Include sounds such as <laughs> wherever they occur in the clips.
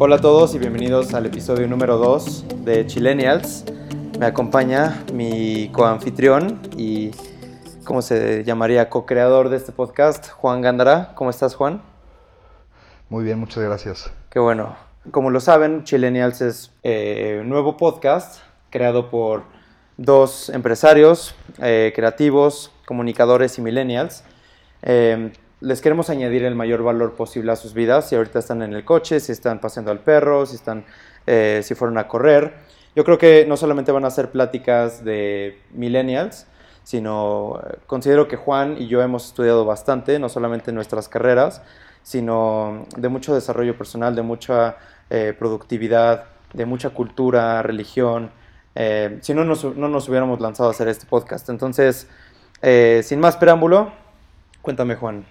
Hola a todos y bienvenidos al episodio número 2 de Chilenials. Me acompaña mi coanfitrión y, ¿cómo se llamaría? Co-creador de este podcast, Juan Gándara. ¿Cómo estás, Juan? Muy bien, muchas gracias. Qué bueno. Como lo saben, Chilenials es eh, un nuevo podcast creado por dos empresarios eh, creativos, comunicadores y millennials. Eh, les queremos añadir el mayor valor posible a sus vidas. Si ahorita están en el coche, si están paseando al perro, si, están, eh, si fueron a correr. Yo creo que no solamente van a ser pláticas de millennials, sino eh, considero que Juan y yo hemos estudiado bastante, no solamente en nuestras carreras, sino de mucho desarrollo personal, de mucha eh, productividad, de mucha cultura, religión. Eh, si no nos, no nos hubiéramos lanzado a hacer este podcast. Entonces, eh, sin más preámbulo, cuéntame Juan,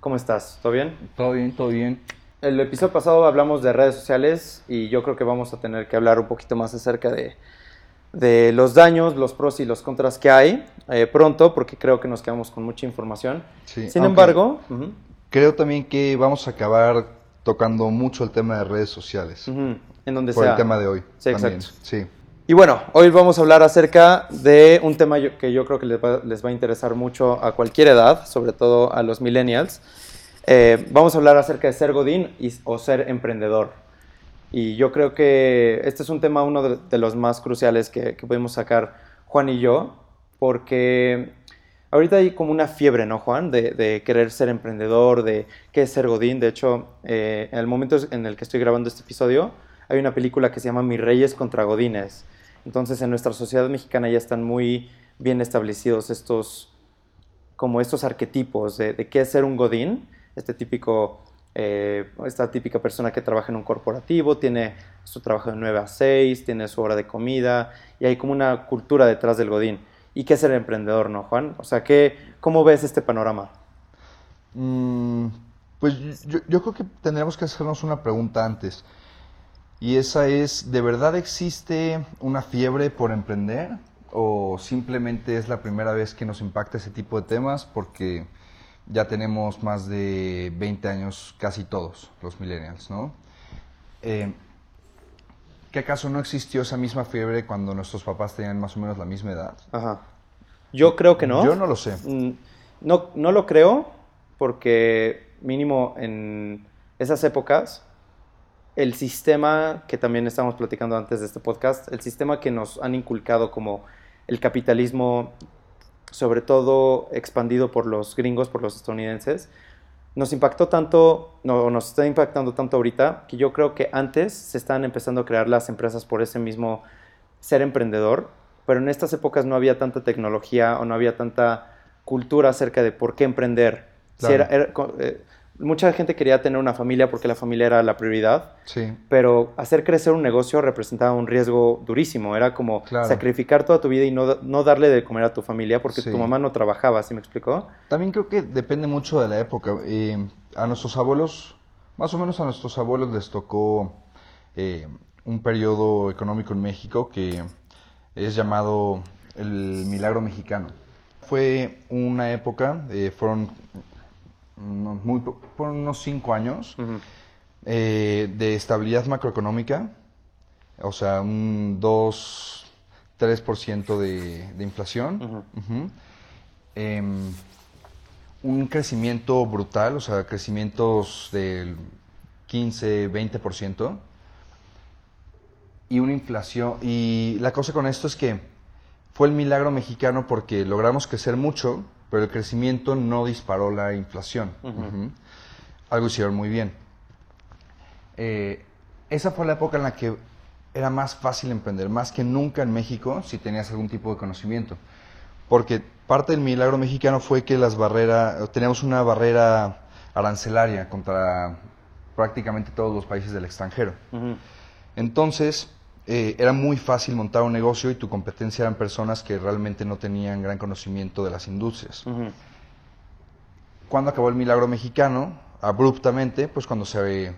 ¿cómo estás? ¿Todo bien? Todo bien, todo bien. El episodio pasado hablamos de redes sociales y yo creo que vamos a tener que hablar un poquito más acerca de, de los daños, los pros y los contras que hay eh, pronto, porque creo que nos quedamos con mucha información. Sí, Sin embargo, Creo también que vamos a acabar tocando mucho el tema de redes sociales. en donde Por sea. el tema de hoy. Sí, también. exacto. Sí. Y bueno, hoy vamos a hablar acerca de un tema que yo creo que les va, les va a interesar mucho a cualquier edad, sobre todo a los millennials. Eh, vamos a hablar acerca de ser godín y- o ser emprendedor. Y yo creo que este es un tema uno de, de los más cruciales que, que podemos sacar Juan y yo, porque ahorita hay como una fiebre, ¿no, Juan? De, de querer ser emprendedor, de qué es ser godín. De hecho, eh, en el momento en el que estoy grabando este episodio, hay una película que se llama Mis Reyes contra Godines. Entonces, en nuestra sociedad mexicana ya están muy bien establecidos estos, como estos arquetipos de, qué es ser un godín, este típico, eh, esta típica persona que trabaja en un corporativo, tiene su trabajo de 9 a 6, tiene su hora de comida, y hay como una cultura detrás del godín. ¿Y qué es ser emprendedor, no, Juan? O sea, ¿qué, ¿cómo ves este panorama? Mm, pues yo, yo creo que tendríamos que hacernos una pregunta antes. Y esa es, ¿de verdad existe una fiebre por emprender? ¿O simplemente es la primera vez que nos impacta ese tipo de temas? Porque ya tenemos más de 20 años, casi todos, los millennials, ¿no? Eh, ¿Qué acaso no existió esa misma fiebre cuando nuestros papás tenían más o menos la misma edad? Ajá. Yo creo que no. Yo no lo sé. Mm, No, no lo creo porque mínimo en esas épocas el sistema que también estamos platicando antes de este podcast, el sistema que nos han inculcado como el capitalismo, sobre todo expandido por los gringos, por los estadounidenses, nos impactó tanto, no, nos está impactando tanto ahorita, que yo creo que antes se están empezando a crear las empresas por ese mismo ser emprendedor, pero en estas épocas no había tanta tecnología o no había tanta cultura acerca de por qué emprender. Si Claro. era- era co- eh, mucha gente quería tener una familia porque la familia era la prioridad, Sí. pero hacer crecer un negocio representaba un riesgo durísimo. Era como Claro. sacrificar toda tu vida y no, no darle de comer a tu familia porque Sí. tu mamá no trabajaba, ¿sí me explicó? También creo que depende mucho de la época. Eh, a nuestros abuelos, más o menos a nuestros abuelos les tocó eh, un periodo económico en México que es llamado el milagro mexicano. Fue una época, eh, fueron, unos muy po- fueron unos cinco años eh, de estabilidad macroeconómica, o sea, un 2, 3% de, de inflación. Em, un crecimiento brutal, o sea, crecimientos del 15, 20%. Y una inflación. Y la cosa con esto es que fue el milagro mexicano porque logramos crecer mucho, pero el crecimiento no disparó la inflación. Ujú. Ujú. Algo hicieron muy bien. Eh, esa fue la época en la que era más fácil emprender, más que nunca en México, si tenías algún tipo de conocimiento. Porque parte del milagro mexicano fue que las barreras, teníamos una barrera arancelaria contra prácticamente todos los países del extranjero. Entonces, eh, era muy fácil montar un negocio y tu competencia eran personas que realmente no tenían gran conocimiento de las industrias. Ujú. ¿Cuándo acabó el milagro mexicano? Abruptamente, pues cuando se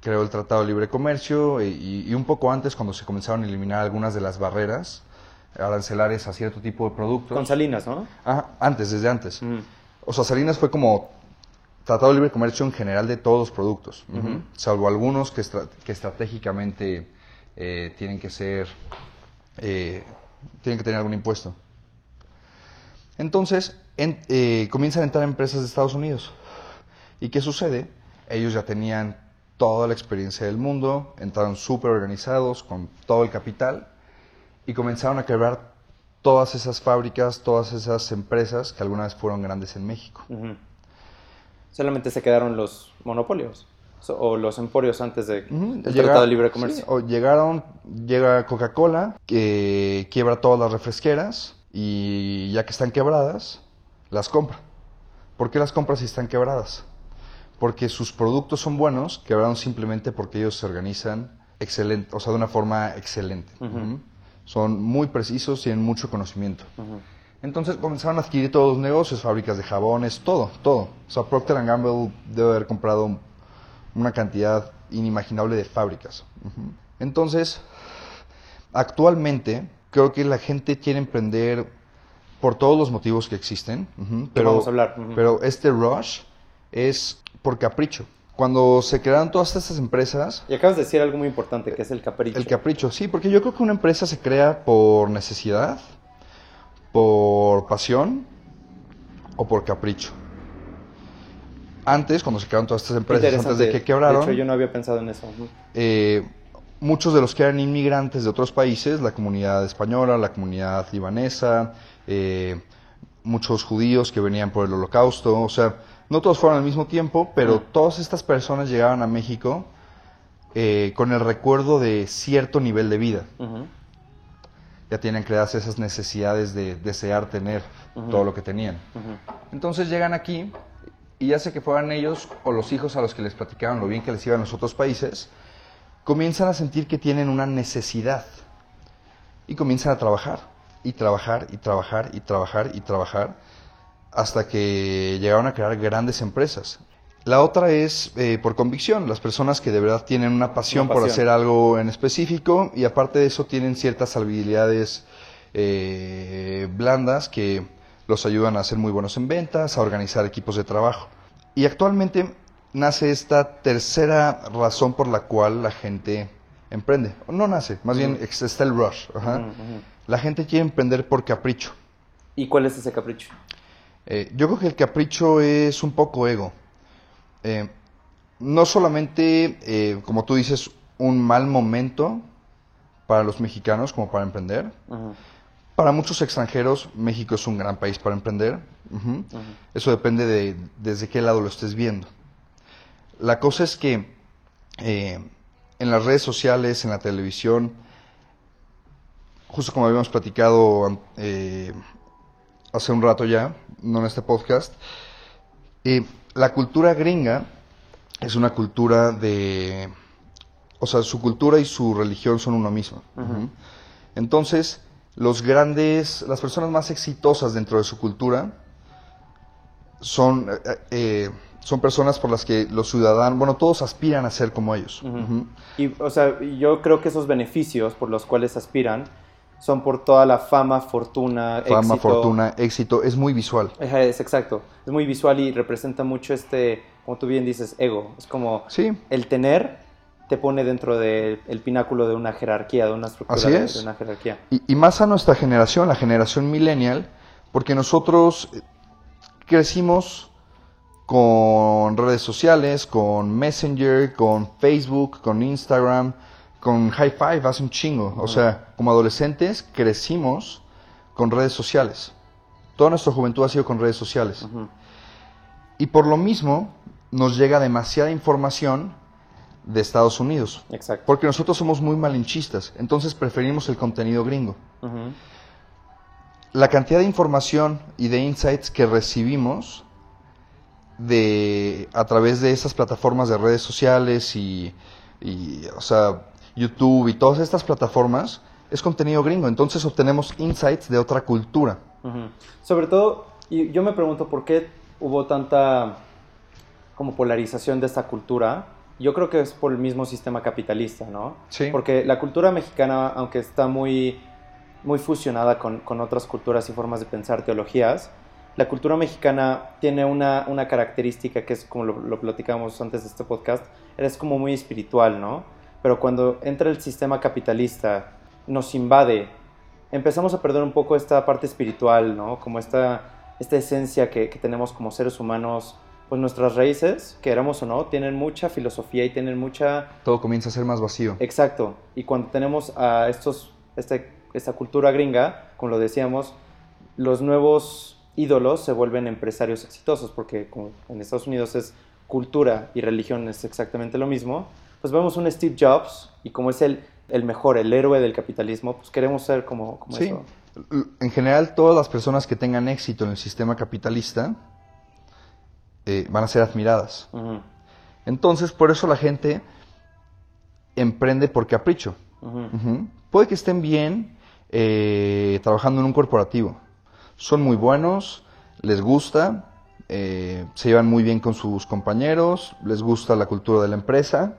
creó el Tratado de Libre Comercio eh, y, y un poco antes cuando se comenzaron a eliminar algunas de las barreras arancelares a cierto tipo de productos. Con Salinas, ¿no? Ajá, antes, desde antes. O sea, Salinas fue como Tratado de Libre Comercio en general de todos los productos, salvo algunos que, que estratégicamente eh, tienen que ser, eh, tienen que tener algún impuesto. Entonces, eh, comienzan a entrar empresas de Estados Unidos. ¿Y qué sucede? Ellos ya tenían toda la experiencia del mundo, entraron súper organizados, con todo el capital, y comenzaron a quebrar todas esas fábricas, todas esas empresas que alguna vez fueron grandes en México solamente se quedaron los monopolios o los emporios antes de, del Tratado de Libre Comercio. o llegaron, llega Coca-Cola, que quiebra todas las refresqueras y ya que están quebradas, las compra. ¿Por qué las compra si están quebradas? Porque sus productos son buenos, quebraron simplemente porque ellos se organizan excelente, o sea, de una forma excelente. Son muy precisos, tienen mucho conocimiento. Entonces comenzaron a adquirir todos los negocios, fábricas de jabones, todo, todo. O sea, Procter Gamble debe haber comprado una cantidad inimaginable de fábricas. Entonces, actualmente creo que la gente quiere emprender por todos los motivos que existen, pero, vamos a hablar. pero este rush es por capricho. Cuando se crearon todas estas empresas... Y acabas de decir algo muy importante, que es el capricho. El capricho, sí, porque yo creo que una empresa se crea por necesidad, por pasión o por capricho. Antes, cuando se crearon todas estas empresas, antes de que quebraron... De hecho, yo no había pensado en eso. Eh, muchos de los que eran inmigrantes de otros países, la comunidad española, la comunidad libanesa, eh, muchos judíos que venían por el holocausto, o sea, no todos fueron al mismo tiempo, pero todas estas personas llegaban a México eh, con el recuerdo de cierto nivel de vida. Ya tienen creadas esas necesidades de desear tener todo lo que tenían. Entonces llegan aquí y ya sé que fueran ellos o los hijos a los que les platicaban lo bien que les iba en los otros países, comienzan a sentir que tienen una necesidad y comienzan a trabajar y trabajar y trabajar y trabajar y trabajar hasta que llegaron a crear grandes empresas. La otra es eh, por convicción, las personas que de verdad tienen una pasión, por hacer algo en específico y aparte de eso tienen ciertas habilidades eh, blandas que los ayudan a ser muy buenos en ventas, a organizar equipos de trabajo. Y actualmente nace esta tercera razón por la cual la gente emprende. No nace, más bien está el rush. La gente quiere emprender por capricho. ¿Y cuál es ese capricho? Eh, yo creo que el capricho es un poco ego. Eh, no solamente, eh, como tú dices, un mal momento para los mexicanos como para emprender. Para muchos extranjeros, México es un gran país para emprender. Eso depende de desde qué lado lo estés viendo. La cosa es que eh, en las redes sociales, en la televisión, justo como habíamos platicado hace un rato ya, no en este podcast, la cultura gringa es una cultura de... O sea, su cultura y su religión son uno mismo. Entonces, los grandes, las personas más exitosas dentro de su cultura son, eh, eh, son personas por las que los ciudadanos, bueno, todos aspiran a ser como ellos. Y, o sea, yo creo que esos beneficios por los cuales aspiran son por toda la fama, fortuna, éxito. Fama, fortuna, éxito, es muy visual. Es exacto, es muy visual y representa mucho este, como tú bien dices, ego. Es como el tener te pone dentro del pináculo de una jerarquía, de una estructura Así es. de, una jerarquía. Y, y, más a nuestra generación, la generación millennial, porque nosotros crecimos con redes sociales, con Messenger, con Facebook, con Instagram, con High Five hace un chingo. O sea, como adolescentes crecimos con redes sociales. Toda nuestra juventud ha sido con redes sociales. Y por lo mismo nos llega demasiada información de Estados Unidos. Exacto. Porque nosotros somos muy malinchistas, entonces preferimos el contenido gringo. La cantidad de información y de insights que recibimos de a través de esas plataformas de redes sociales y, y o sea, YouTube y todas estas plataformas, es contenido gringo. Entonces obtenemos insights de otra cultura. Sobre todo, y yo me pregunto por qué hubo tanta como polarización de esta cultura. Yo creo que es por el mismo sistema capitalista, ¿no? Sí. Porque la cultura mexicana, aunque está muy, muy fusionada con, con otras culturas y formas de pensar, teologías, la cultura mexicana tiene una, una característica que es como lo, lo platicamos antes de este podcast, es como muy espiritual, ¿no? Pero cuando entra el sistema capitalista, nos invade, empezamos a perder un poco esta parte espiritual, ¿no? Como esta, esta esencia que, que tenemos como seres humanos pues nuestras raíces, queramos o no, tienen mucha filosofía y tienen mucha... Todo comienza a ser más vacío. Exacto. Y cuando tenemos a estos, este, esta cultura gringa, como lo decíamos, los nuevos ídolos se vuelven empresarios exitosos, porque como en Estados Unidos es cultura y religión es exactamente lo mismo, pues vemos un Steve Jobs y como es el, el mejor, el héroe del capitalismo, pues queremos ser como, como Sí. eso. En general, todas las personas que tengan éxito en el sistema capitalista eh, van a ser admiradas. Entonces, por eso la gente emprende por capricho. Puede que estén bien eh, trabajando en un corporativo. Son muy buenos, les gusta, eh, se llevan muy bien con sus compañeros, les gusta la cultura de la empresa,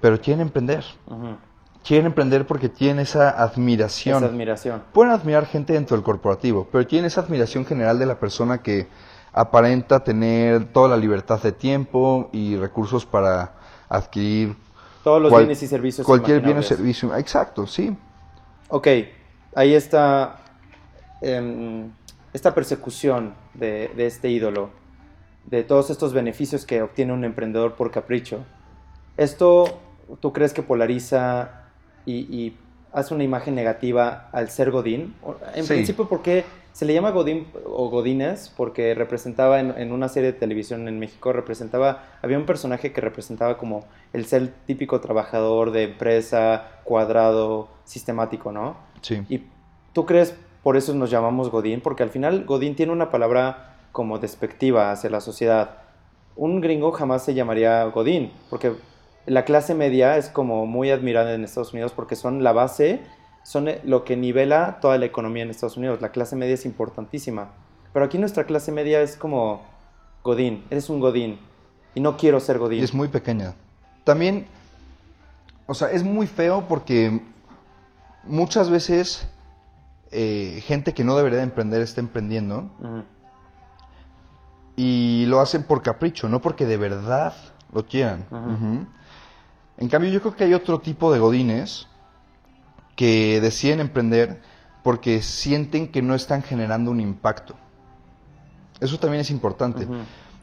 pero quieren emprender. Quieren emprender porque tienen esa admiración. Esa admiración. Pueden admirar gente dentro del corporativo, pero tienen esa admiración general de la persona que aparenta tener toda la libertad de tiempo y recursos para adquirir Todos los cual- bienes y servicios. cualquier bien o servicio. Exacto, sí. Ok, ahí está em, esta persecución de, de este ídolo, de todos estos beneficios que obtiene un emprendedor por capricho. ¿Esto tú crees que polariza y, y hace una imagen negativa al ser Godín? En Sí. principio, ¿por qué se le llama Godín o Godines? Porque representaba en, en una serie de televisión en México, representaba, había un personaje que representaba como el ser típico trabajador de empresa, cuadrado, sistemático, ¿no? Sí. ¿Y tú crees por eso nos llamamos Godín? Porque al final Godín tiene una palabra como despectiva hacia la sociedad. Un gringo jamás se llamaría Godín, porque la clase media es como muy admirada en Estados Unidos porque son la base, son eh, lo que nivela toda la economía en Estados Unidos. La clase media es importantísima. Pero aquí nuestra clase media es como Godín, eres un Godín. Y no quiero ser Y Godín. es muy pequeña. También, o sea, es muy feo porque muchas veces eh, gente que no debería de emprender está emprendiendo y lo hacen por capricho, no porque de verdad lo quieran. En cambio, yo creo que hay otro tipo de godines que deciden emprender porque sienten que no están generando un impacto. Eso también es importante. ujú.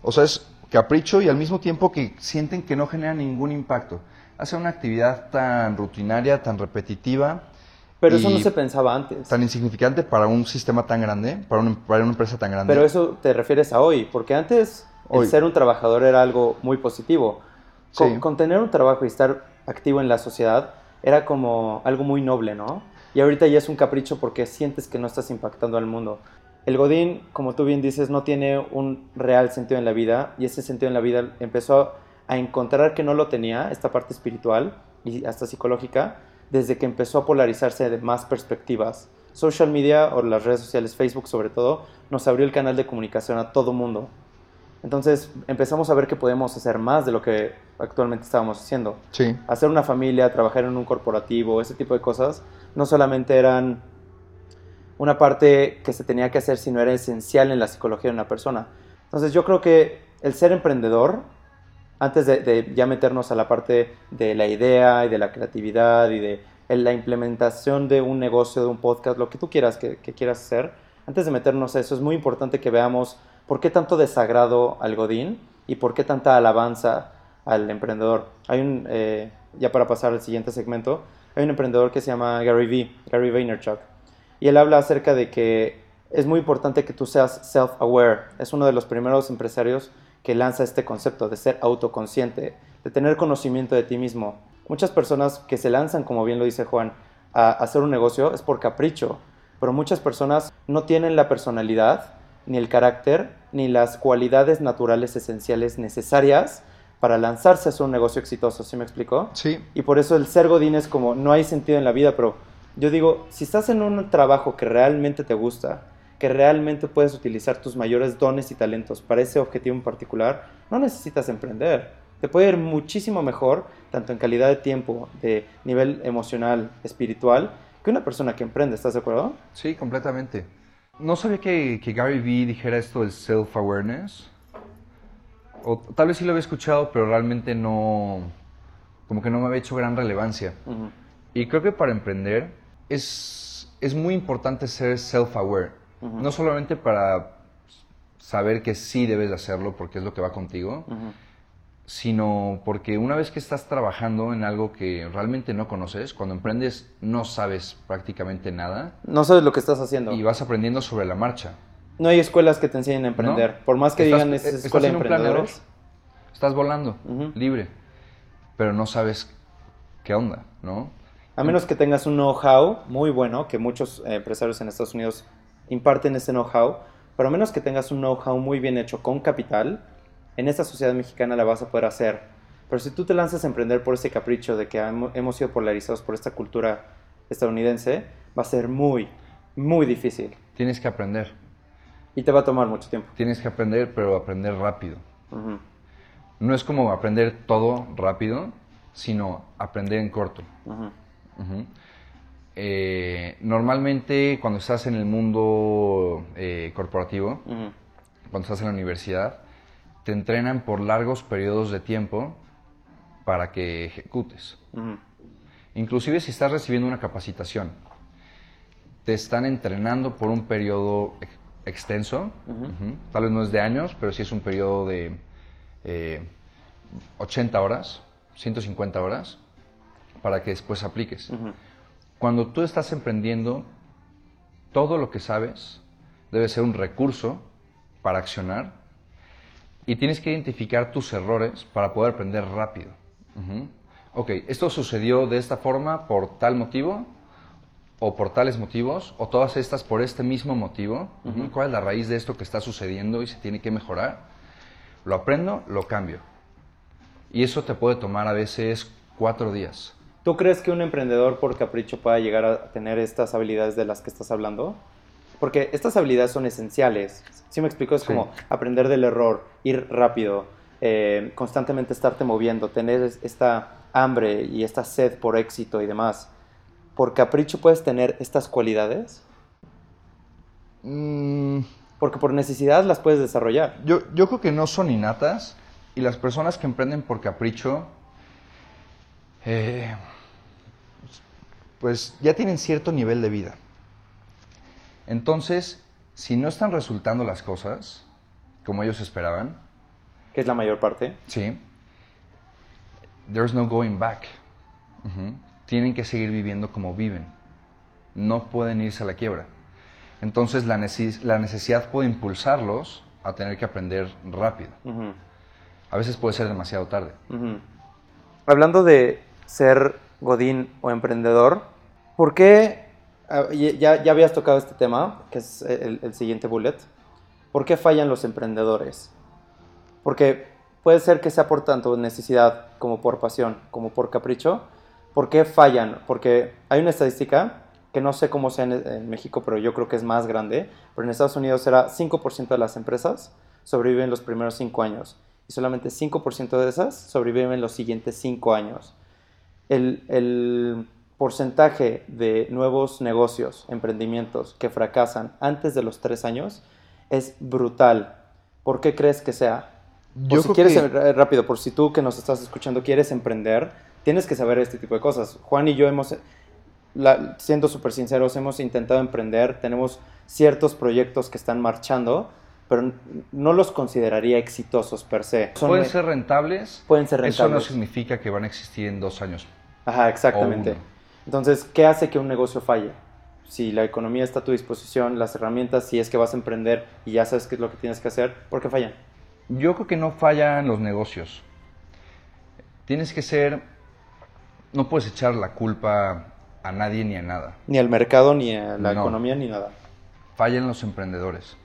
O sea, es capricho y al mismo tiempo que sienten que no genera ningún impacto. Hacen una actividad tan rutinaria, tan repetitiva, Pero eso no se pensaba antes. tan insignificante para un sistema tan grande, para una, para una empresa tan grande. Pero eso te refieres a hoy, porque antes Hoy. el ser un trabajador era algo muy positivo. Con, Sí. con tener un trabajo y estar activo en la sociedad era como algo muy noble, ¿no? Y ahorita ya es un capricho porque sientes que no estás impactando al mundo. El Godín, como tú bien dices, no tiene un real sentido en la vida y ese sentido en la vida empezó a encontrar que no lo tenía, esta parte espiritual y hasta psicológica, desde que empezó a polarizarse de más perspectivas. Social media o las redes sociales, Facebook sobre todo, nos abrió el canal de comunicación a todo mundo. Entonces empezamos a ver que podemos hacer más de lo que actualmente estábamos haciendo. Sí, Hacer una familia, trabajar en un corporativo, ese tipo de cosas, no solamente eran una parte que se tenía que hacer, sino era esencial en la psicología de una persona. Entonces yo creo que el ser emprendedor, antes de, de ya meternos a la parte de la idea y de la creatividad y de la implementación de un negocio, de un podcast, lo que tú quieras que, que quieras hacer, antes de meternos a eso es muy importante que veamos por qué tanto desagrado al Godín y por qué tanta alabanza al emprendedor. Hay un, eh, ya para pasar al siguiente segmento, hay un emprendedor que se llama Gary Vee, Gary Vaynerchuk, y él habla acerca de que es muy importante que tú seas self-aware. Es uno de los primeros empresarios que lanza este concepto de ser autoconsciente, de tener conocimiento de ti mismo. Muchas personas que se lanzan, como bien lo dice Juan, a hacer un negocio es por capricho, pero muchas personas no tienen la personalidad, ni el carácter, ni las cualidades naturales esenciales necesarias para lanzarse a hacer un negocio exitoso. ¿Sí me explicó? sí, Y por eso el ser Godín es como, no hay sentido en la vida, pero yo digo, si estás en un trabajo que realmente te gusta, que realmente puedes utilizar tus mayores dones y talentos para ese objetivo en particular, no necesitas emprender. Te puede ir muchísimo mejor, tanto en calidad de tiempo, de nivel emocional, espiritual, que una persona que emprende, ¿estás de acuerdo? sí, completamente. No sabía que, que Gary Vee dijera esto del self-awareness. O tal vez sí lo había escuchado, pero realmente no, como que no me había hecho gran relevancia. Ujú. Y creo que para emprender es, es muy importante ser self-aware. No solamente para saber que sí debes de hacerlo porque es lo que va contigo, Ujú. Sino porque una vez que estás trabajando en algo que realmente no conoces, cuando emprendes no sabes prácticamente nada No sabes lo que estás haciendo. y vas aprendiendo sobre la marcha. No hay escuelas que te enseñen a emprender. ¿no? Por más que Estás- digan es escuela de emprendedores. Estás volando, libre, pero no sabes qué onda, ¿no? A menos que tengas un know-how muy bueno, que muchos eh, empresarios en Estados Unidos imparten ese know-how, pero a menos que tengas un know-how muy bien hecho con capital, en esta sociedad mexicana la vas a poder hacer. Pero si tú te lanzas a emprender por ese capricho de que hemo- hemos sido polarizados por esta cultura estadounidense, va a ser muy, muy difícil. Tienes que aprender, Y te va a tomar mucho tiempo. tienes que aprender, pero aprender rápido. No es como aprender todo rápido, sino aprender en corto. Eh, normalmente cuando estás en el mundo eh, corporativo, cuando estás en la universidad, te entrenan por largos periodos de tiempo para que ejecutes. ujú. Inclusive si estás recibiendo una capacitación, te están entrenando por un periodo ex- extenso, ujú. tal vez no es de años, pero sí es un periodo de eh, 80 horas, 150 horas, para que después apliques. Cuando tú estás emprendiendo, todo lo que sabes debe ser un recurso para accionar y tienes que identificar tus errores para poder aprender rápido. Ujú. Ok, esto sucedió de esta forma por tal motivo o por tales motivos o todas estas por este mismo motivo. Ujú. ¿Cuál es la raíz de esto que está sucediendo y se tiene que mejorar? Lo aprendo, lo cambio. Y eso te puede tomar a veces cuatro días. ¿Tú crees que un emprendedor por capricho pueda llegar a tener estas habilidades de las que estás hablando? Porque estas habilidades son esenciales. Si me explico, es Sí. como aprender del error, ir rápido, eh, constantemente estarte moviendo, tener es- esta hambre y esta sed por éxito y demás. ¿Por capricho puedes tener estas cualidades? Mm, Porque por necesidad las puedes desarrollar. Yo, yo creo que no son innatas y las personas que emprenden por capricho, eh, pues ya tienen cierto nivel de vida. Entonces, si no están resultando las cosas como ellos esperaban, Que es la mayor parte. sí, there's no going back. Ujú. Tienen que seguir viviendo como viven. No pueden irse a la quiebra. Entonces la, neces- la necesidad puede impulsarlos a tener que aprender rápido. Ujú. A veces puede ser demasiado tarde. Ujú. Hablando de ser godín o emprendedor, ¿por qué, ah, ya, ya habías tocado este tema, que es el, el siguiente bullet, ¿por qué fallan los emprendedores? Porque puede ser que sea por tanto necesidad como por pasión, como por capricho. ¿Por qué fallan? Porque hay una estadística que no sé cómo sea en, en México, pero yo creo que es más grande, pero en Estados Unidos era 5% de las empresas sobreviven los primeros 5 años y solamente 5% de esas sobreviven los siguientes 5 años. El, el porcentaje de nuevos negocios, emprendimientos que fracasan antes de los 3 años es brutal. ¿Por qué crees que sea? Por Yo si quieres, que- eh, rápido, por si tú que nos estás escuchando quieres emprender, tienes que saber este tipo de cosas. Juan y yo hemos, la- siendo súper sinceros, hemos intentado emprender, tenemos ciertos proyectos que están marchando, pero no los consideraría exitosos per se. Son- Pueden ser rentables. pueden ser Eso no rentables. significa que van a existir en dos años. Ajá, exactamente. Entonces, ¿qué hace que un negocio falle? Si la economía está a tu disposición, las herramientas, si es que vas a emprender y ya sabes qué es lo que tienes que hacer, ¿por qué fallan? Yo creo que no fallan los negocios. Tienes que ser... No puedes echar la culpa a nadie ni a nada. Ni al mercado, ni a la No. economía, ni nada. Fallan los emprendedores.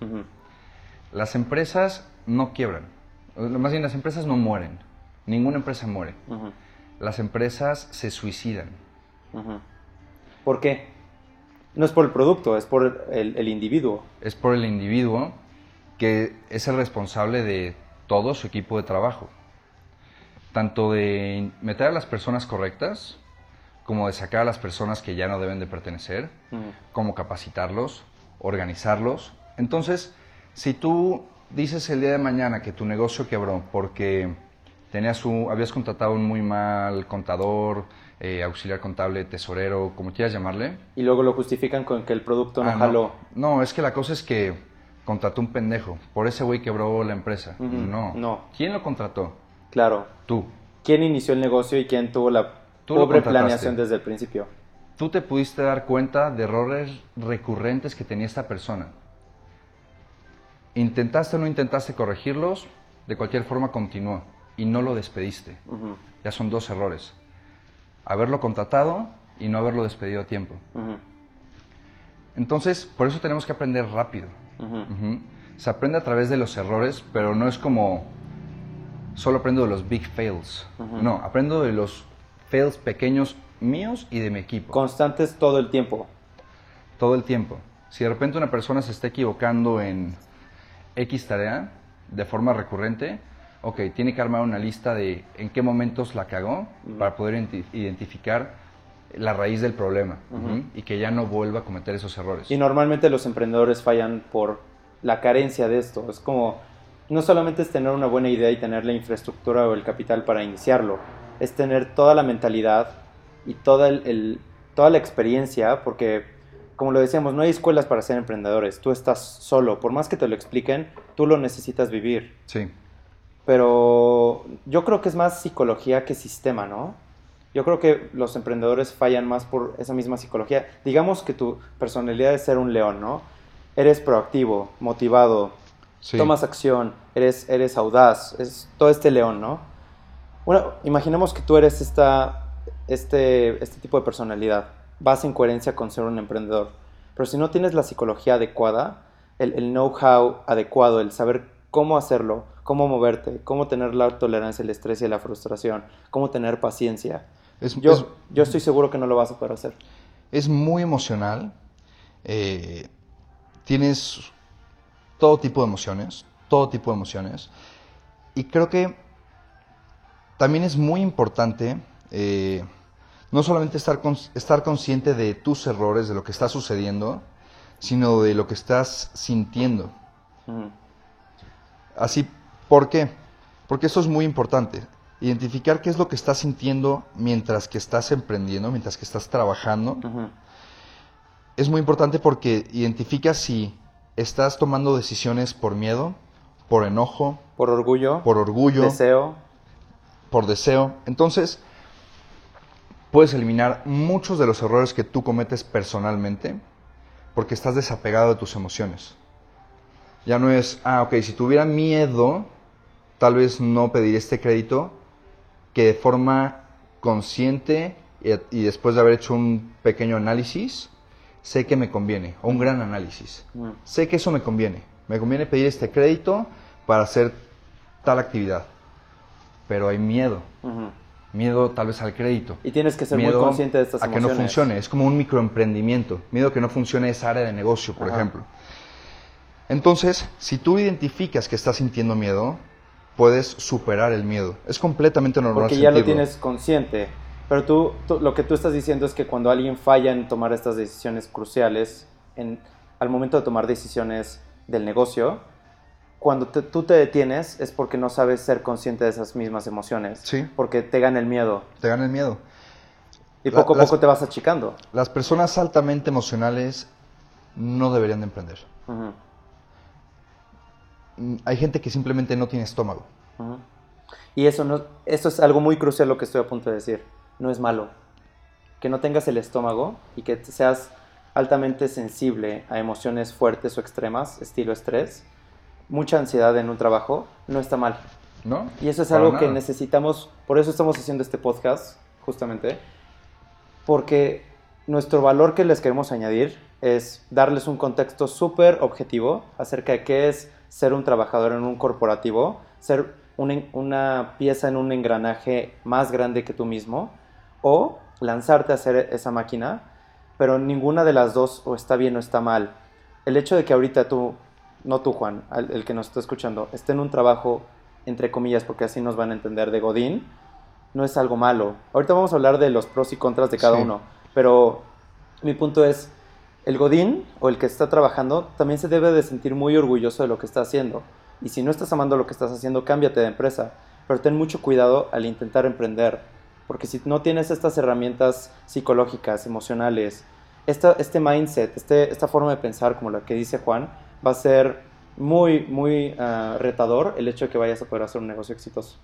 Las empresas no quiebran. Más bien, las empresas no mueren. Ninguna empresa muere. Las empresas se suicidan. ¿Por qué? No es por el producto, es por el, el individuo. Es por el individuo que es el responsable de todo su equipo de trabajo. Tanto de meter a las personas correctas, como de sacar a las personas que ya no deben de pertenecer, Ujú. como capacitarlos organizarlos. Entonces, si tú dices el día de mañana que tu negocio quebró porque tenías un, habías contratado un muy mal contador, eh, auxiliar contable, tesorero, como quieras llamarle. Y luego lo justifican con que el producto no Ah, jaló. No, es que la cosa es que contrató un pendejo. Por ese güey quebró la empresa. No. no. ¿Quién lo contrató? Claro. Tú. ¿Quién inició el negocio y quién tuvo la Tú pobre planeación desde el principio? Tú te pudiste dar cuenta de errores recurrentes que tenía esta persona. Intentaste o no intentaste corregirlos, de cualquier forma continuó y no lo despediste. Ya son dos errores. Haberlo contratado y no haberlo despedido a tiempo. Entonces, por eso tenemos que aprender rápido. Se aprende a través de los errores, pero no es como solo aprendo de los big fails. No, aprendo de los fails pequeños míos y de mi equipo. Constantes todo el tiempo. todo el tiempo. Si de repente una persona se está equivocando en X tarea de forma recurrente, ok, tiene que armar una lista de en qué momentos la cagó para poder identi- identificar la raíz del problema y que ya no vuelva a cometer esos errores. Y normalmente los emprendedores fallan por la carencia de esto. Es como, no solamente es tener una buena idea y tener la infraestructura o el capital para iniciarlo, es tener toda la mentalidad y toda, el, el- toda la experiencia, porque como lo decíamos, no hay escuelas para ser emprendedores, tú estás solo, por más que te lo expliquen, tú lo necesitas vivir. Sí, Pero yo creo que es más psicología que sistema, ¿no? Yo creo que los emprendedores fallan más por esa misma psicología. Digamos que tu personalidad es ser un león, ¿no? Eres proactivo, motivado, sí. tomas acción, eres, eres audaz, es todo este león, ¿no? Bueno, imaginemos que tú eres esta, este, este tipo de personalidad. Vas en coherencia con ser un emprendedor. Pero si no tienes la psicología adecuada, el, el know-how adecuado, el saber cómo hacerlo, cómo moverte, cómo tener la tolerancia al estrés y a la frustración, cómo tener paciencia, Es, yo, es- yo estoy seguro que no lo vas a poder hacer. es muy emocional. eh, tienes todo tipo de emociones, todo tipo de emociones. Y creo que también es muy importante eh, no solamente estar, cons- estar consciente de tus errores, de lo que está sucediendo, sino de lo que estás sintiendo. Ujú. Así, ¿por qué? Porque eso es muy importante. Identificar qué es lo que estás sintiendo mientras que estás emprendiendo, mientras que estás trabajando es muy importante porque identifica si estás tomando decisiones por miedo, por enojo, Por orgullo, por orgullo, deseo. por deseo. Entonces, puedes eliminar muchos de los errores que tú cometes personalmente porque estás desapegado de tus emociones. Ya no es, ah, ok, si tuviera miedo, tal vez no pediría este crédito, que de forma consciente y, y después de haber hecho un pequeño análisis, sé que me conviene, o un gran análisis. Sé que eso me conviene. Me conviene pedir este crédito para hacer tal actividad. Pero hay miedo. Miedo tal vez al crédito. Y tienes que ser miedo muy consciente de estas a que emociones. no funcione. Es como un microemprendimiento. Miedo a que no funcione esa área de negocio, por Ajá. ejemplo. Entonces, si tú identificas que estás sintiendo miedo, puedes superar el miedo. Es completamente normal Porque ya lo tienes consciente. Pero tú, tú- lo que tú estás diciendo es que cuando alguien falla en tomar estas decisiones cruciales, en, al momento de tomar decisiones del negocio, cuando te- tú te detienes es porque no sabes ser consciente de esas mismas emociones. Sí. Porque te gana el miedo. Te gana el miedo. Y La- poco a poco te vas achicando. Las personas altamente emocionales no deberían de emprender. Mm, Hay gente que simplemente no tiene estómago. Y eso, no, eso es algo muy crucial lo que estoy a punto de decir. No es malo. Que no tengas el estómago y que seas altamente sensible a emociones fuertes o extremas, estilo estrés, mucha ansiedad en un trabajo, no está mal. ¿No? Y eso es algo que necesitamos, por eso estamos haciendo este podcast, justamente, porque nuestro valor que les queremos añadir es darles un contexto súper objetivo acerca de qué es ser un trabajador en un corporativo, ser una pieza en un engranaje más grande que tú mismo, o lanzarte a hacer esa máquina, pero ninguna de las dos o está bien o está mal. El hecho de que ahorita tú, no tú Juan, el que nos está escuchando, esté en un trabajo, entre comillas, porque así nos van a entender, de Godín, no es algo malo. Ahorita vamos a hablar de los pros y contras de cada Sí. uno, pero mi punto es, el Godín o el que está trabajando también se debe de sentir muy orgulloso de lo que está haciendo. Y si no estás amando lo que estás haciendo, cámbiate de empresa. Pero ten mucho cuidado al intentar emprender. Porque si no tienes estas herramientas psicológicas, emocionales, este mindset, este, esta forma de pensar como la que dice Juan, va a ser muy, muy ah, retador el hecho de que vayas a poder hacer un negocio exitoso.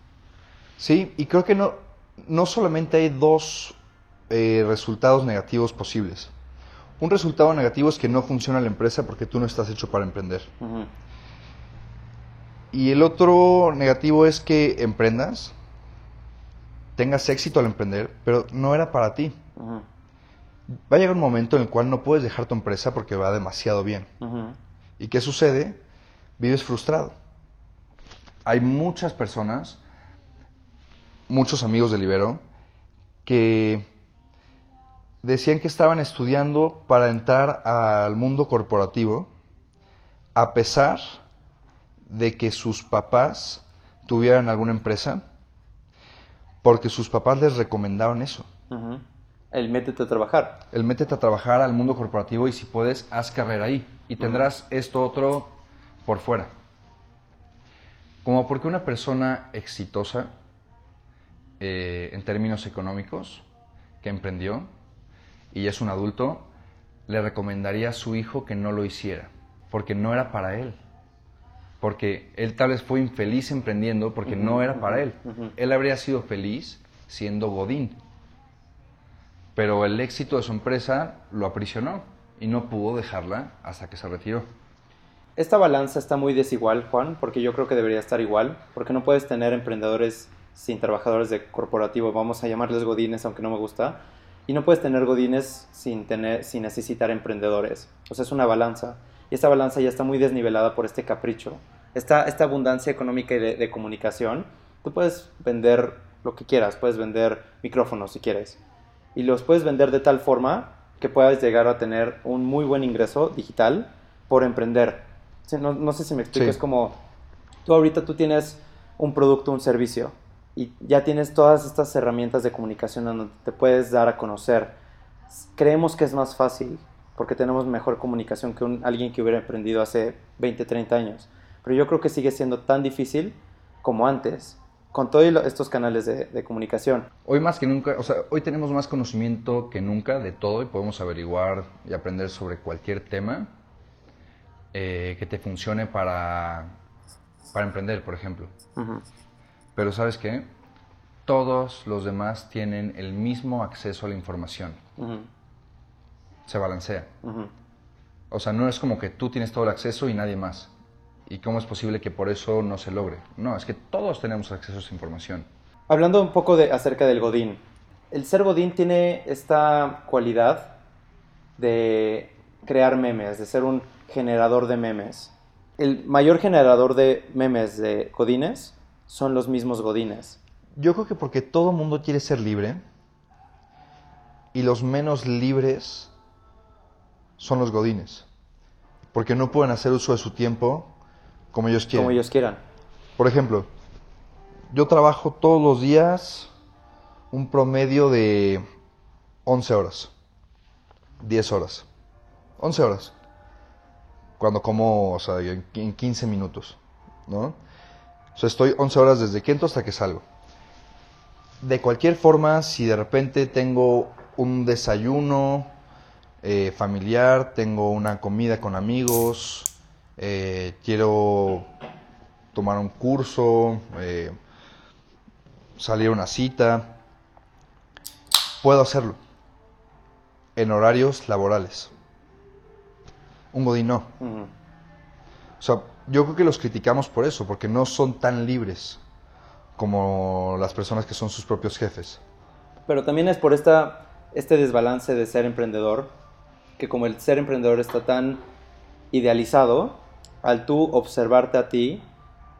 Sí, y creo que no, no solamente hay dos eh, resultados negativos posibles. Un resultado negativo es que no funciona la empresa porque tú no estás hecho para emprender. Y el otro negativo es que emprendas, tengas éxito al emprender, pero no era para ti. Va a llegar un momento en el cual no puedes dejar tu empresa porque va demasiado bien. ¿Y qué sucede? Vives frustrado. Hay muchas personas, muchos amigos de Libero, que decían que estaban estudiando para entrar al mundo corporativo, a pesar de que sus papás tuvieran alguna empresa, porque sus papás les recomendaron eso. El métete a trabajar. El métete a trabajar al mundo corporativo y si puedes, haz carrera ahí. Y tendrás esto otro por fuera. Como porque una persona exitosa eh, en términos económicos, que emprendió, y es un adulto, le recomendaría a su hijo que no lo hiciera, porque no era para él. Porque él tal vez fue infeliz emprendiendo porque no era para él. Él habría sido feliz siendo Godín. Pero el éxito de su empresa lo aprisionó y no pudo dejarla hasta que se retiró. Esta balanza está muy desigual, Juan, porque yo creo que debería estar igual, porque no puedes tener emprendedores sin trabajadores de corporativo, vamos a llamarles godines, aunque no me gusta, y no puedes tener godines sin, tener, sin necesitar emprendedores. O sea, es una balanza. Y esta balanza ya está muy desnivelada por este capricho. Esta, esta abundancia económica y de, comunicación, tú puedes vender lo que quieras, puedes vender micrófonos si quieres. Y los puedes vender de tal forma que puedas llegar a tener un muy buen ingreso digital por emprender. No, no sé si me explico, es como tú ahorita tú tienes un producto, un servicio, y ya tienes todas estas herramientas de comunicación donde te puedes dar a conocer. Creemos que es más fácil porque tenemos mejor comunicación que un, alguien que hubiera emprendido hace 20, 30 años. Pero yo creo que sigue siendo tan difícil como antes con todos estos canales de, comunicación. Hoy más que nunca, o sea, hoy tenemos más conocimiento que nunca de todo y podemos averiguar y aprender sobre cualquier tema eh, que te funcione para, para emprender, por ejemplo. Pero sabes qué? Todos los demás tienen el mismo acceso a la información. Se balancea. O sea, no es como que tú tienes todo el acceso y nadie más. ¿Y cómo es posible que por eso no se logre? No, es que todos tenemos acceso a esa información. Hablando un poco de, acerca del Godín. El ser Godín tiene esta cualidad de crear memes, de ser un generador de memes. El mayor generador de memes de Godines son los mismos godines? Yo creo que porque todo mundo quiere ser libre y los menos libres son los godines. Porque no pueden hacer uso de su tiempo como ellos quieran. Como ellos quieran. Por ejemplo, yo trabajo todos los días un promedio de 11 horas, 10 horas, 11 horas. Cuando como, o sea, en 15 minutos, ¿no? O sea, estoy 11 horas desde que entro hasta que salgo. De cualquier forma, si de repente tengo un desayuno eh, familiar, tengo una comida con amigos, eh, quiero tomar un curso, eh, salir a una cita, puedo hacerlo en horarios laborales. Un godín no. O sea, yo creo que los criticamos por eso, porque no son tan libres como las personas que son sus propios jefes. Pero también es por esta, este desbalance de ser emprendedor, que como el ser emprendedor está tan idealizado, al tú observarte a ti,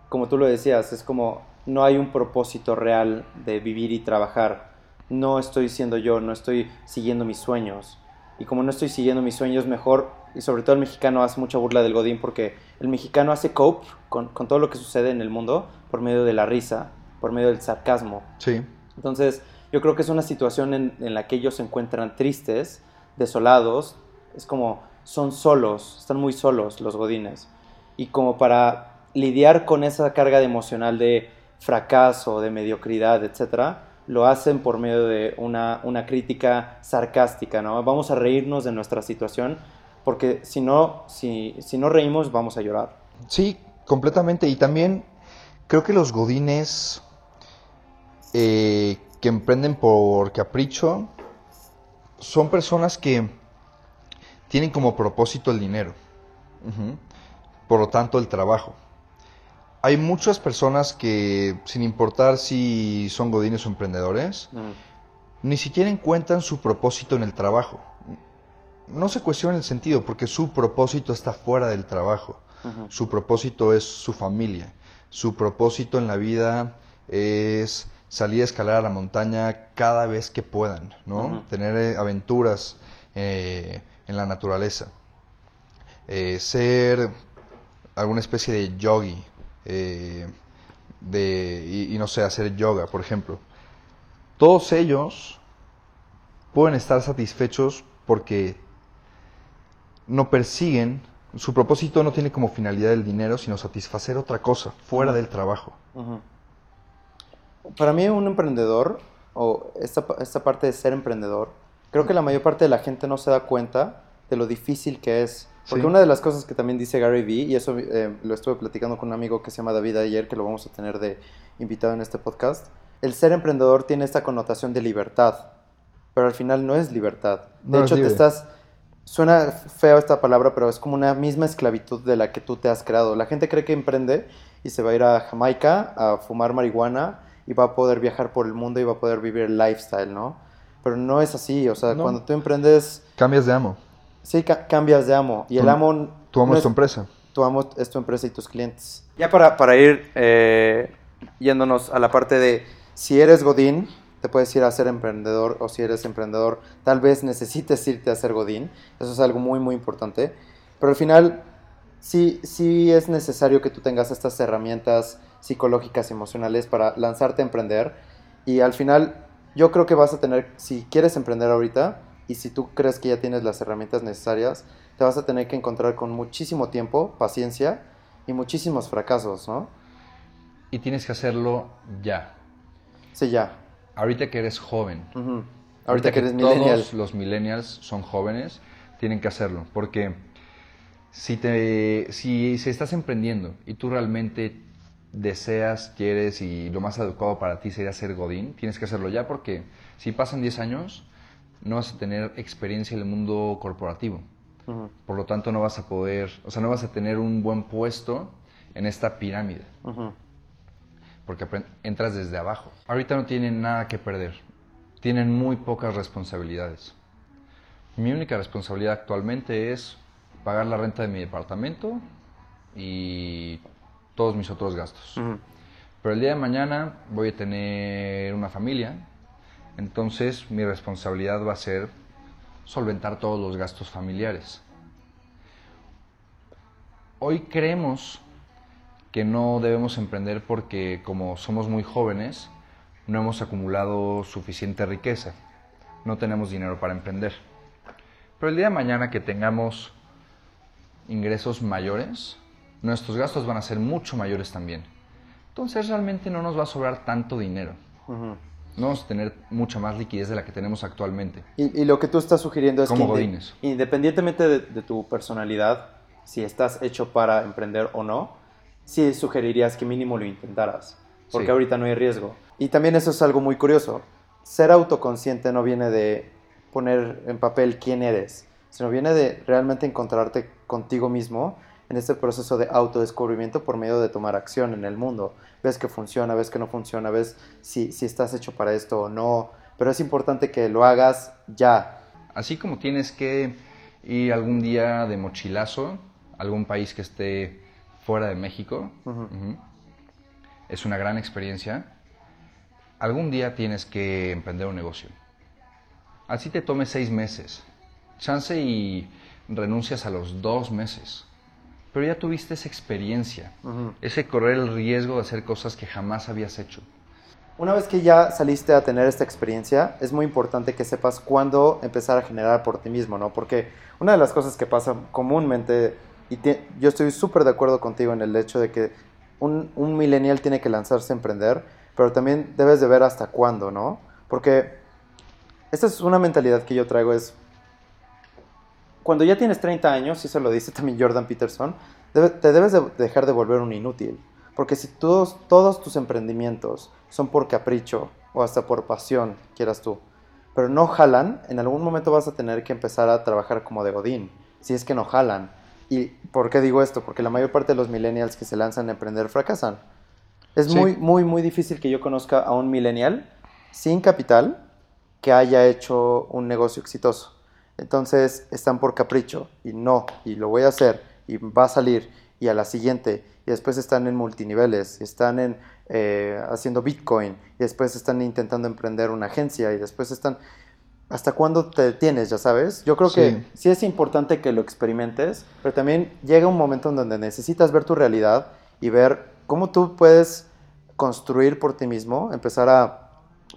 como tú lo decías, es como no hay un propósito real de vivir y trabajar. No estoy siendo yo, no estoy siguiendo mis sueños. Y como no estoy siguiendo mis sueños, mejor y sobre todo el mexicano hace mucha burla del Godín porque el mexicano hace cope con, con, todo lo que sucede en el mundo por medio de la risa, por medio del sarcasmo. Sí. Entonces, yo creo que es una situación en, en la que ellos se encuentran tristes, desolados. Es como, son solos, están muy solos los godines. Y como para lidiar con esa carga emocional de fracaso, de mediocridad, etcétera, lo hacen por medio de una, una crítica sarcástica, ¿no? Vamos a reírnos de nuestra situación porque si no, si, si no reímos vamos a llorar. Sí, completamente. Y también creo que los godines eh, que emprenden por capricho son personas que tienen como propósito el dinero. Por lo tanto, el trabajo. Hay muchas personas que, sin importar si son godines o emprendedores, ni siquiera encuentran su propósito en el trabajo. No se cuestiona el sentido, porque su propósito está fuera del trabajo. Su propósito es su familia. Su propósito en la vida es salir a escalar a la montaña cada vez que puedan, ¿no? Tener eh, aventuras eh, en la naturaleza. Eh, ser alguna especie de yogi, de, y, no sé, hacer yoga, por ejemplo. Todos ellos pueden estar satisfechos porque no persiguen, su propósito no tiene como finalidad el dinero, sino satisfacer otra cosa, fuera del trabajo. Para mí un emprendedor, o esta, esta parte de ser emprendedor, creo que la mayor parte de la gente no se da cuenta de lo difícil que es. Porque una de las cosas que también dice Gary Vee, y eso eh, lo estuve platicando con un amigo que se llama David ayer, que lo vamos a tener de invitado en este podcast, el ser emprendedor tiene esta connotación de libertad, pero al final no es libertad. De hecho, te estás... Suena feo esta palabra, pero es como una misma esclavitud de la que tú te has creado. La gente cree que emprende y se va a ir a Jamaica a fumar marihuana y va a poder viajar por el mundo y va a poder vivir el lifestyle, ¿no? Pero no es así, o sea, cuando tú emprendes... Cambias de amo. Sí, cambias de amo. Y el amo... Tu amo es tu empresa. Tu amo es tu empresa y tus clientes. Ya para, para ir eh, yéndonos a la parte de si eres Godín, te puedes ir a ser emprendedor o si eres emprendedor, tal vez necesites irte a ser Godín. Eso es algo muy, muy importante. Pero al final, sí, sí es necesario que tú tengas estas herramientas psicológicas y emocionales para lanzarte a emprender. Y al final, yo creo que vas a tener, si quieres emprender ahorita y si tú crees que ya tienes las herramientas necesarias, te vas a tener que encontrar con muchísimo tiempo, paciencia y muchísimos fracasos, ¿no? Y tienes que hacerlo ya. Sí, ya. Ahorita que eres joven. Ahorita, que, eres todos los millennials son jóvenes, tienen que hacerlo. Porque si, te, si, si estás emprendiendo y tú realmente deseas, quieres y lo más adecuado para ti sería ser Godín, tienes que hacerlo ya porque si pasan 10 años no vas a tener experiencia en el mundo corporativo. Por lo tanto no vas a poder, o sea, no vas a tener un buen puesto en esta pirámide. Porque entras desde abajo. Ahorita no tienen nada que perder. Tienen muy pocas responsabilidades. Mi única responsabilidad actualmente es pagar la renta de mi departamento y todos mis otros gastos. Pero el día de mañana voy a tener una familia, entonces mi responsabilidad va a ser solventar todos los gastos familiares. Hoy creemos que no debemos emprender porque como somos muy jóvenes, no hemos acumulado suficiente riqueza, no tenemos dinero para emprender. Pero el día de mañana que tengamos ingresos mayores, nuestros gastos van a ser mucho mayores también. Entonces realmente no nos va a sobrar tanto dinero. No vamos a tener mucha más liquidez de la que tenemos actualmente. Y, lo que tú estás sugiriendo es que independientemente de, tu personalidad, si estás hecho para emprender o no, sí sugerirías que mínimo lo intentaras, porque ahorita no hay riesgo. Y también eso es algo muy curioso. Ser autoconsciente no viene de poner en papel quién eres, sino viene de realmente encontrarte contigo mismo en este proceso de autodescubrimiento por medio de tomar acción en el mundo. Ves que funciona, ves que no funciona, ves si, si estás hecho para esto o no, pero es importante que lo hagas ya. Así como tienes que ir algún día de mochilazo a algún país que esté fuera de México, es una gran experiencia, algún día tienes que emprender un negocio. Así te tome seis meses. Chance y renuncias a los dos meses pero ya tuviste esa experiencia, ese correr el riesgo de hacer cosas que jamás habías hecho. una vez que ya saliste a tener esta experiencia, es muy importante que sepas cuándo empezar a generar por ti mismo, ¿no? Porque una de las cosas que pasa comúnmente, y yo estoy súper de acuerdo contigo en el hecho de que un, un millennial tiene que lanzarse a emprender, pero también debes de ver hasta cuándo, ¿no? Porque esta es una mentalidad que yo traigo, es cuando ya tienes 30 años, y eso lo dice también Jordan Peterson, te debes de dejar de volver un inútil. Porque si todos, todos tus emprendimientos son por capricho o hasta por pasión, quieras tú, pero no jalan, en algún momento vas a tener que empezar a trabajar como de Godín, si es que no jalan. ¿Y por qué digo esto? Porque la mayor parte de los millennials que se lanzan a emprender fracasan. Es muy, muy, muy difícil que yo conozca a un millennial sin capital que haya hecho un negocio exitoso. Entonces están por capricho y no, y lo voy a hacer y va a salir y a la siguiente y después están en multiniveles y están en, eh, haciendo Bitcoin y después están intentando emprender una agencia y después están... ¿Hasta cuándo te detienes, ya sabes? Yo creo que sí es importante que lo experimentes, pero también llega un momento en donde necesitas ver tu realidad y ver cómo tú puedes construir por ti mismo, empezar a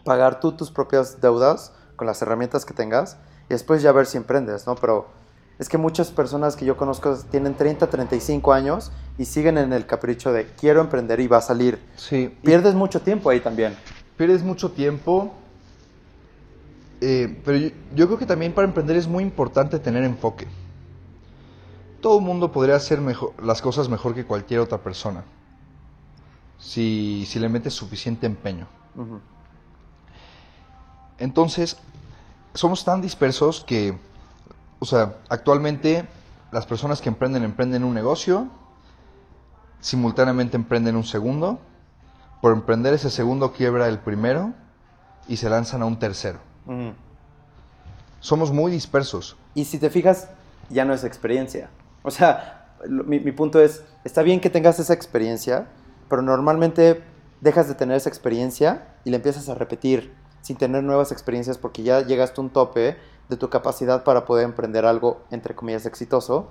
pagar tú tus propias deudas con las herramientas que tengas y después ya ver si emprendes, ¿no? Pero es que muchas personas que yo conozco tienen 30, 35 años y siguen en el capricho de quiero emprender y va a salir. Sí. Pierdes mucho tiempo ahí también. Pierdes mucho tiempo. Eh, pero yo, creo que también para emprender es muy importante tener enfoque. Todo el mundo podría hacer mejor, las cosas mejor que cualquier otra persona. Si, le metes suficiente empeño. Entonces, somos tan dispersos que o sea, actualmente las personas que emprenden emprenden un negocio, simultáneamente emprenden un segundo, por emprender ese segundo quiebra el primero y se lanzan a un tercero. Somos muy dispersos. Y si te fijas, ya no es experiencia. O sea, mi, mi punto es, está bien que tengas esa experiencia, pero normalmente dejas de tener esa experiencia y la empiezas a repetir sin tener nuevas experiencias porque ya llegaste a un tope de tu capacidad para poder emprender algo, entre comillas, exitoso,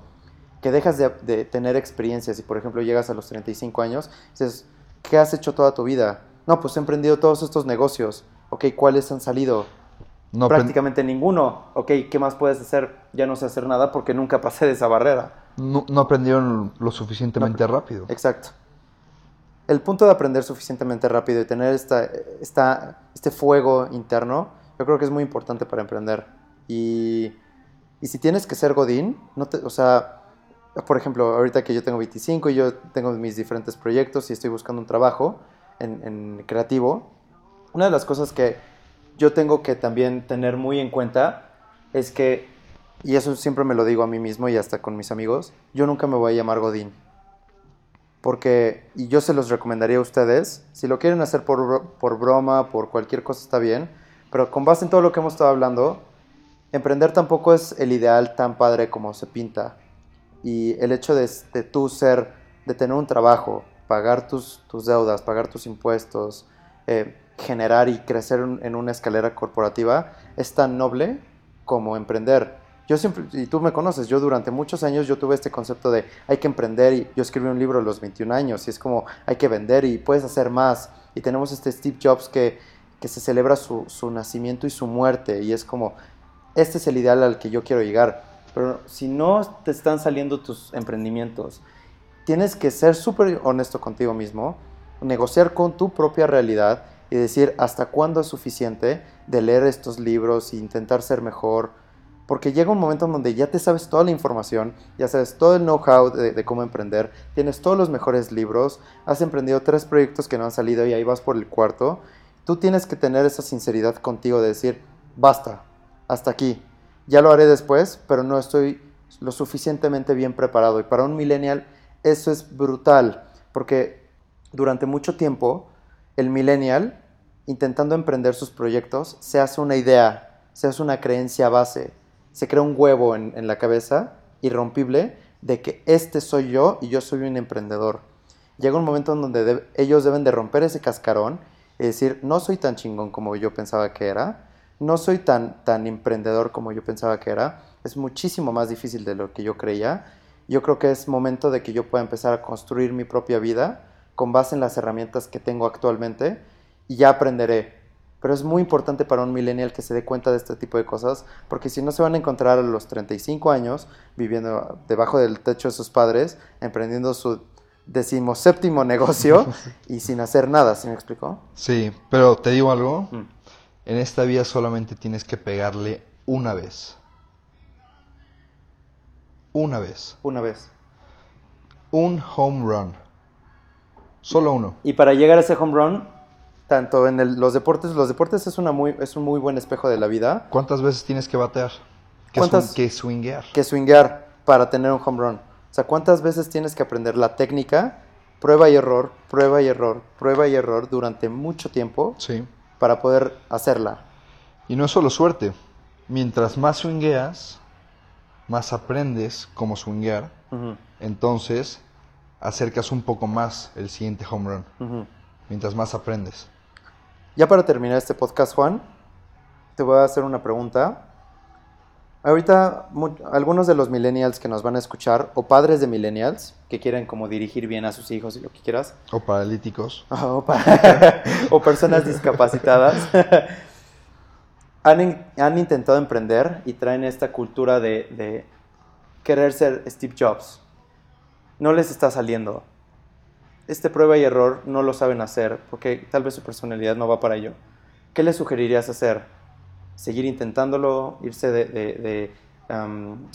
que dejas de, tener experiencias y, por ejemplo, llegas a los 35 años, dices, ¿qué has hecho toda tu vida? No, pues he emprendido todos estos negocios. Ok, ¿cuáles han salido? No, Prácticamente ninguno. Ok, ¿qué más puedes hacer? Ya no sé hacer nada porque nunca pasé de esa barrera. No, aprendieron lo suficientemente rápido. Exacto. El punto de aprender suficientemente rápido y tener esta, esta, este fuego interno, yo creo que es muy importante para emprender. Y, si tienes que ser Godín, no te, o sea, por ejemplo, ahorita que yo tengo 25 y yo tengo mis diferentes proyectos y estoy buscando un trabajo en, creativo, una de las cosas que yo tengo que también tener muy en cuenta es que, y eso siempre me lo digo a mí mismo y hasta con mis amigos, yo nunca me voy a llamar Godín. Porque, y yo se los recomendaría a ustedes, si lo quieren hacer por, por broma, por cualquier cosa está bien, pero con base en todo lo que hemos estado hablando, emprender tampoco es el ideal tan padre como se pinta. Y el hecho de, de tú ser, de tener un trabajo, pagar tus, tus deudas, pagar tus impuestos, eh, generar y crecer en una escalera corporativa, es tan noble como emprender. Yo siempre, y tú me conoces, yo durante muchos años yo tuve este concepto de hay que emprender y yo escribí un libro a los 21 años y es como hay que vender y puedes hacer más. Y tenemos este Steve Jobs que, que se celebra su, su nacimiento y su muerte y es como este es el ideal al que yo quiero llegar. Pero si no te están saliendo tus emprendimientos, tienes que ser súper honesto contigo mismo, negociar con tu propia realidad y decir hasta cuándo es suficiente de leer estos libros e intentar ser mejor. Porque llega un momento en donde ya te sabes toda la información, ya sabes todo el know-how de, de, cómo emprender, tienes todos los mejores libros, has emprendido tres proyectos que no han salido y ahí vas por el cuarto. Tú tienes que tener esa sinceridad contigo de decir, basta, hasta aquí. Ya lo haré después, pero no estoy lo suficientemente bien preparado. Y para un millennial eso es brutal, porque durante mucho tiempo el millennial, intentando emprender sus proyectos, se hace una idea, se hace una creencia base, se crea un huevo en, la cabeza irrompible de que este soy yo y yo soy un emprendedor. Llega un momento en donde ellos deben de romper ese cascarón y decir, no soy tan chingón como yo pensaba que era, no soy tan, tan emprendedor como yo pensaba que era. Es muchísimo más difícil de lo que yo creía. Yo creo que es momento de que yo pueda empezar a construir mi propia vida con base en las herramientas que tengo actualmente y ya aprenderé. Pero es muy importante para un millennial que se dé cuenta de este tipo de cosas, porque si no se van a encontrar a los 35 años viviendo debajo del techo de sus padres, emprendiendo su decimoséptimo <laughs> negocio y sin hacer nada, ¿sí me explicó? Sí, pero te digo algo, Mm. en esta vida solamente tienes que pegarle una vez. Una vez. Una vez. Un home run. Solo uno. Y para llegar a ese home run, tanto en el- los deportes, los deportes es, una muy, es un muy buen espejo de la vida, ¿Cuántas veces tienes que batear? Que, ¿Cuántas? swing- que swinguear. que swinguear para tener un home run. O sea, ¿cuántas veces tienes que aprender la técnica, prueba y error, prueba y error, prueba y error durante mucho tiempo Sí. para poder hacerla? Y no es solo suerte. Mientras más swingueas, más aprendes cómo swinguear. Entonces, acercas un poco más el siguiente home run. Mientras más aprendes. Ya para terminar este podcast, Juan, te voy a hacer una pregunta. Ahorita algunos de los millennials que nos van a escuchar, o padres de millennials, que quieren como dirigir bien a sus hijos y lo que quieras, O paralíticos. <laughs> <laughs> o, personas discapacitadas, <laughs> han, in- han intentado emprender y traen esta cultura de, de querer ser Steve Jobs. No les está saliendo. Este prueba y error no lo saben hacer porque tal vez su personalidad no va para ello. ¿Qué les sugerirías hacer? ¿Seguir intentándolo? ¿Irse de, de- de, am,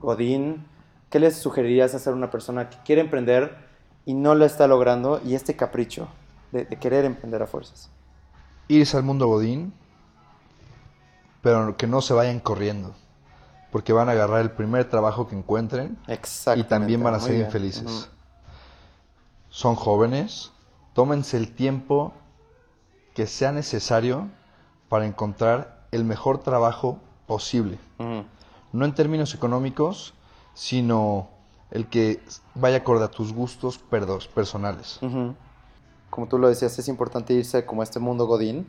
Godín? ¿Qué les sugerirías hacer a una persona que quiere emprender y no lo está logrando y este capricho de, de querer emprender a fuerzas? Irse al mundo godín, pero que no se vayan corriendo. Porque van a agarrar el primer trabajo que encuentren y también van a ser infelices. Son jóvenes, tómense el tiempo que sea necesario para encontrar el mejor trabajo posible. No en términos económicos, sino el que vaya acorde a tus gustos personales. Como tú lo decías, es importante irse como a este mundo godín,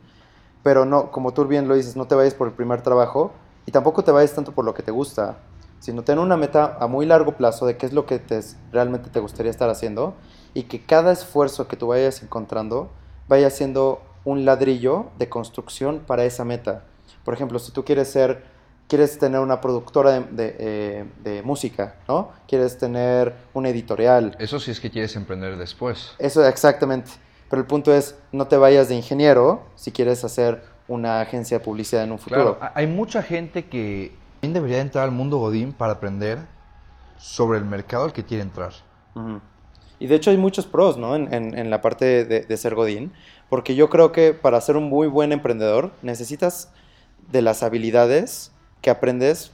pero no, como tú bien lo dices, no te vayas por el primer trabajo y tampoco te vayas tanto por lo que te gusta, sino ten una meta a muy largo plazo de qué es lo que te, realmente te gustaría estar haciendo y que cada esfuerzo que tú vayas encontrando vaya siendo un ladrillo de construcción para esa meta. Por ejemplo, si tú quieres ser, quieres tener una productora de, de, eh, de música, ¿no? Quieres tener una editorial, Eso sí es que quieres emprender después. eso exactamente. Pero el punto es, no te vayas de ingeniero si quieres hacer una agencia de publicidad en un futuro. Claro, ha- hay mucha gente que también debería entrar al mundo Godín para aprender sobre el mercado al que quiere entrar. Ujú. Y de hecho hay muchos pros, ¿no? En, en- en la parte de, de ser Godín. Porque yo creo que para ser un muy buen emprendedor necesitas de las habilidades que aprendes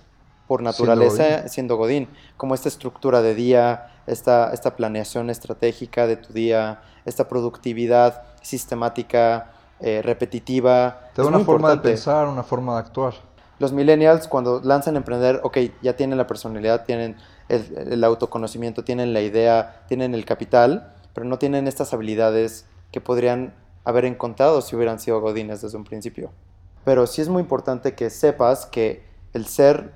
por naturaleza siendo Godín. Como esta estructura de día, esta, esta planeación estratégica de tu día, esta productividad sistemática, eh, repetitiva. Te da una forma de pensar, una forma de actuar. Los millennials cuando lanzan a emprender, ok, ya tienen la personalidad, tienen el, autoconocimiento, tienen la idea, tienen el capital, pero no tienen estas habilidades que podrían haber encontrado si hubieran sido godines desde un principio. Pero sí es muy importante que sepas que el ser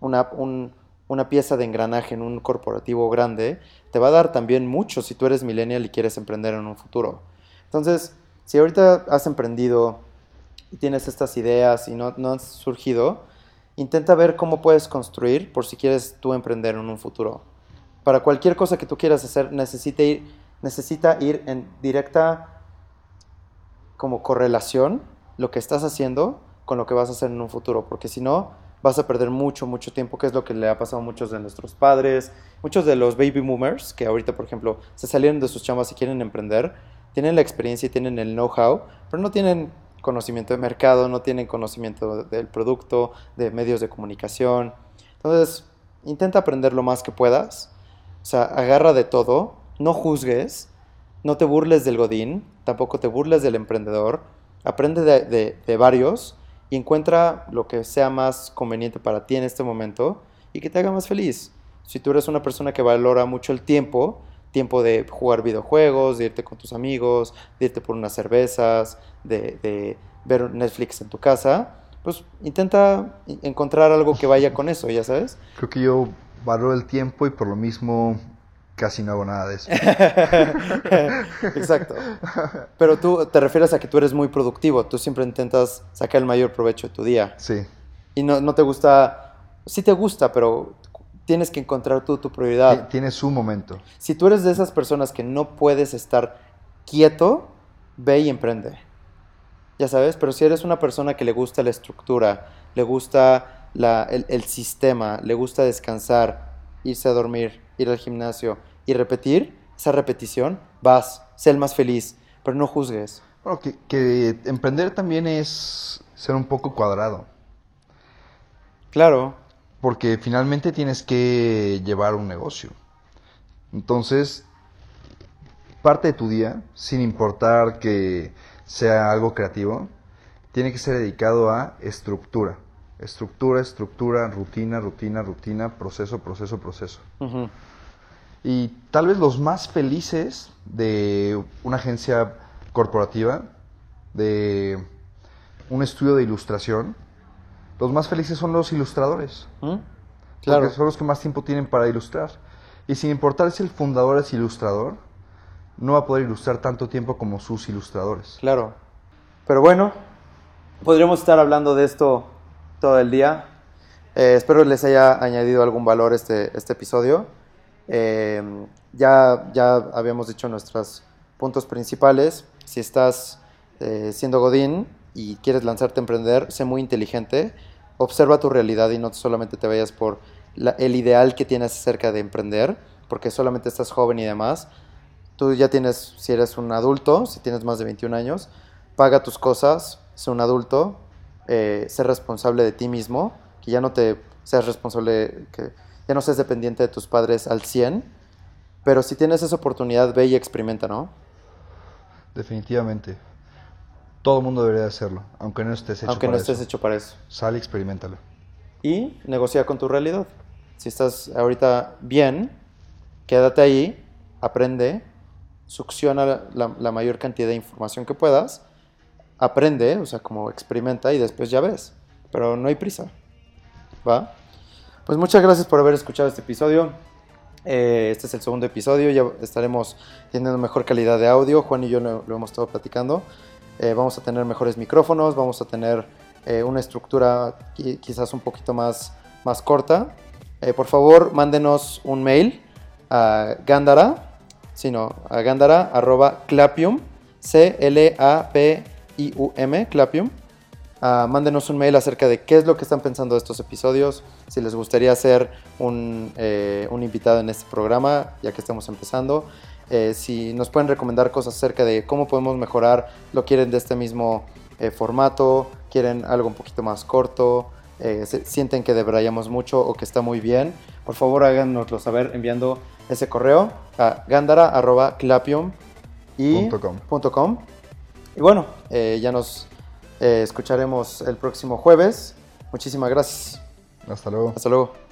una, un- una pieza de engranaje en un corporativo grande te va a dar también mucho si tú eres millennial y quieres emprender en un futuro. Entonces, si ahorita has emprendido y tienes estas ideas y no, no han surgido, intenta ver cómo puedes construir por si quieres tú emprender en un futuro. Para cualquier cosa que tú quieras hacer, necesita ir, necesita ir en directa como correlación lo que estás haciendo con lo que vas a hacer en un futuro, porque si no, vas a perder mucho, mucho tiempo, que es lo que le ha pasado a muchos de nuestros padres, muchos de los baby boomers, que ahorita, por ejemplo, se salieron de sus chambas y quieren emprender, tienen la experiencia y tienen el know-how, pero no tienen conocimiento de mercado, no tienen conocimiento del producto, de medios de comunicación. Entonces, intenta aprender lo más que puedas, o sea, agarra de todo, no juzgues, no te burles del godín, tampoco te burles del emprendedor, aprende de, de- varios y encuentra lo que sea más conveniente para ti en este momento y que te haga más feliz. Si tú eres una persona que valora mucho el tiempo, tiempo de jugar videojuegos, de irte con tus amigos, de irte por unas cervezas, de, de ver Netflix en tu casa, pues intenta encontrar algo que vaya con eso, ya sabes. Creo que yo valoro el tiempo y por lo mismo casi no hago nada de eso. <laughs> Exacto. Pero tú te refieres a que tú eres muy productivo, tú siempre intentas sacar el mayor provecho de tu día. Sí. Y no, no te gusta, sí te gusta, pero tienes que encontrar tú tu prioridad. Tiene su momento. Si tú eres de esas personas que no puedes estar quieto, ve y emprende. Ya sabes, pero si eres una persona que le gusta la estructura, le gusta la, el, el sistema, le gusta descansar, irse a dormir, ir al gimnasio y repetir, esa repetición, vas, sé el más feliz, pero no juzgues. Bueno, que, que emprender también es ser un poco cuadrado. Claro, Porque finalmente tienes que llevar un negocio. Entonces, parte de tu día, sin importar que sea algo creativo, tiene que ser dedicado a estructura. Estructura, estructura, rutina, rutina, rutina, proceso, proceso, proceso. Y tal vez los más felices de una agencia corporativa, de un estudio de ilustración, los más felices son los ilustradores. ¿Mm? claro. Porque son los que más tiempo tienen para ilustrar. Y sin importar si el fundador es ilustrador, no va a poder ilustrar tanto tiempo como sus ilustradores. Claro. Pero bueno, podríamos estar hablando de esto todo el día. Eh, espero les haya añadido algún valor este, este episodio. Eh, ya, ya habíamos dicho nuestros puntos principales. Si estás eh, siendo Godín y quieres lanzarte a emprender, sé muy inteligente. Observa tu realidad y no solamente te vayas por la- el ideal que tienes acerca de emprender, porque solamente estás joven y demás. Tú ya tienes, si eres un adulto, si tienes más de 21 años, paga tus cosas, sé un adulto, eh, sé responsable de ti mismo, que ya no te seas responsable, que ya no seas dependiente de tus padres al 100, pero si tienes esa oportunidad, ve y experimenta, ¿no? Definitivamente. Todo el mundo debería hacerlo, aunque no estés hecho Aunque no para estés eso. hecho para eso. Sal y experimentalo. Y negocia con tu realidad. Si estás ahorita bien, quédate ahí, aprende, succiona la, la mayor cantidad de información que puedas, aprende, o sea, como experimenta y después ya ves. Pero no hay prisa. ¿Va? Pues muchas gracias por haber escuchado este episodio. Eh, este es el segundo episodio, ya estaremos teniendo mejor calidad de audio. Juan y yo lo, lo hemos estado platicando. Eh, vamos a tener mejores micrófonos, vamos a tener eh, una estructura qui- quizás un poquito más, más corta. Eh, por favor, mándenos un mail a Gandara, sino a Gandara arroba clapium, C-L-A-P-I-U-M, clapium. Ah, mándenos un mail acerca de qué es lo que están pensando de estos episodios, si les gustaría ser un, un invitado en este programa, ya que estamos empezando. Eh, si nos pueden recomendar cosas acerca de cómo podemos mejorar, lo quieren de este mismo eh, formato, quieren algo un poquito más corto, eh, se- sienten que debrayamos mucho o que está muy bien, por favor háganoslo saber enviando ese correo a gandara.clapium y. Y bueno, ya nos escucharemos el próximo jueves. Muchísimas gracias. Hasta luego. Hasta luego.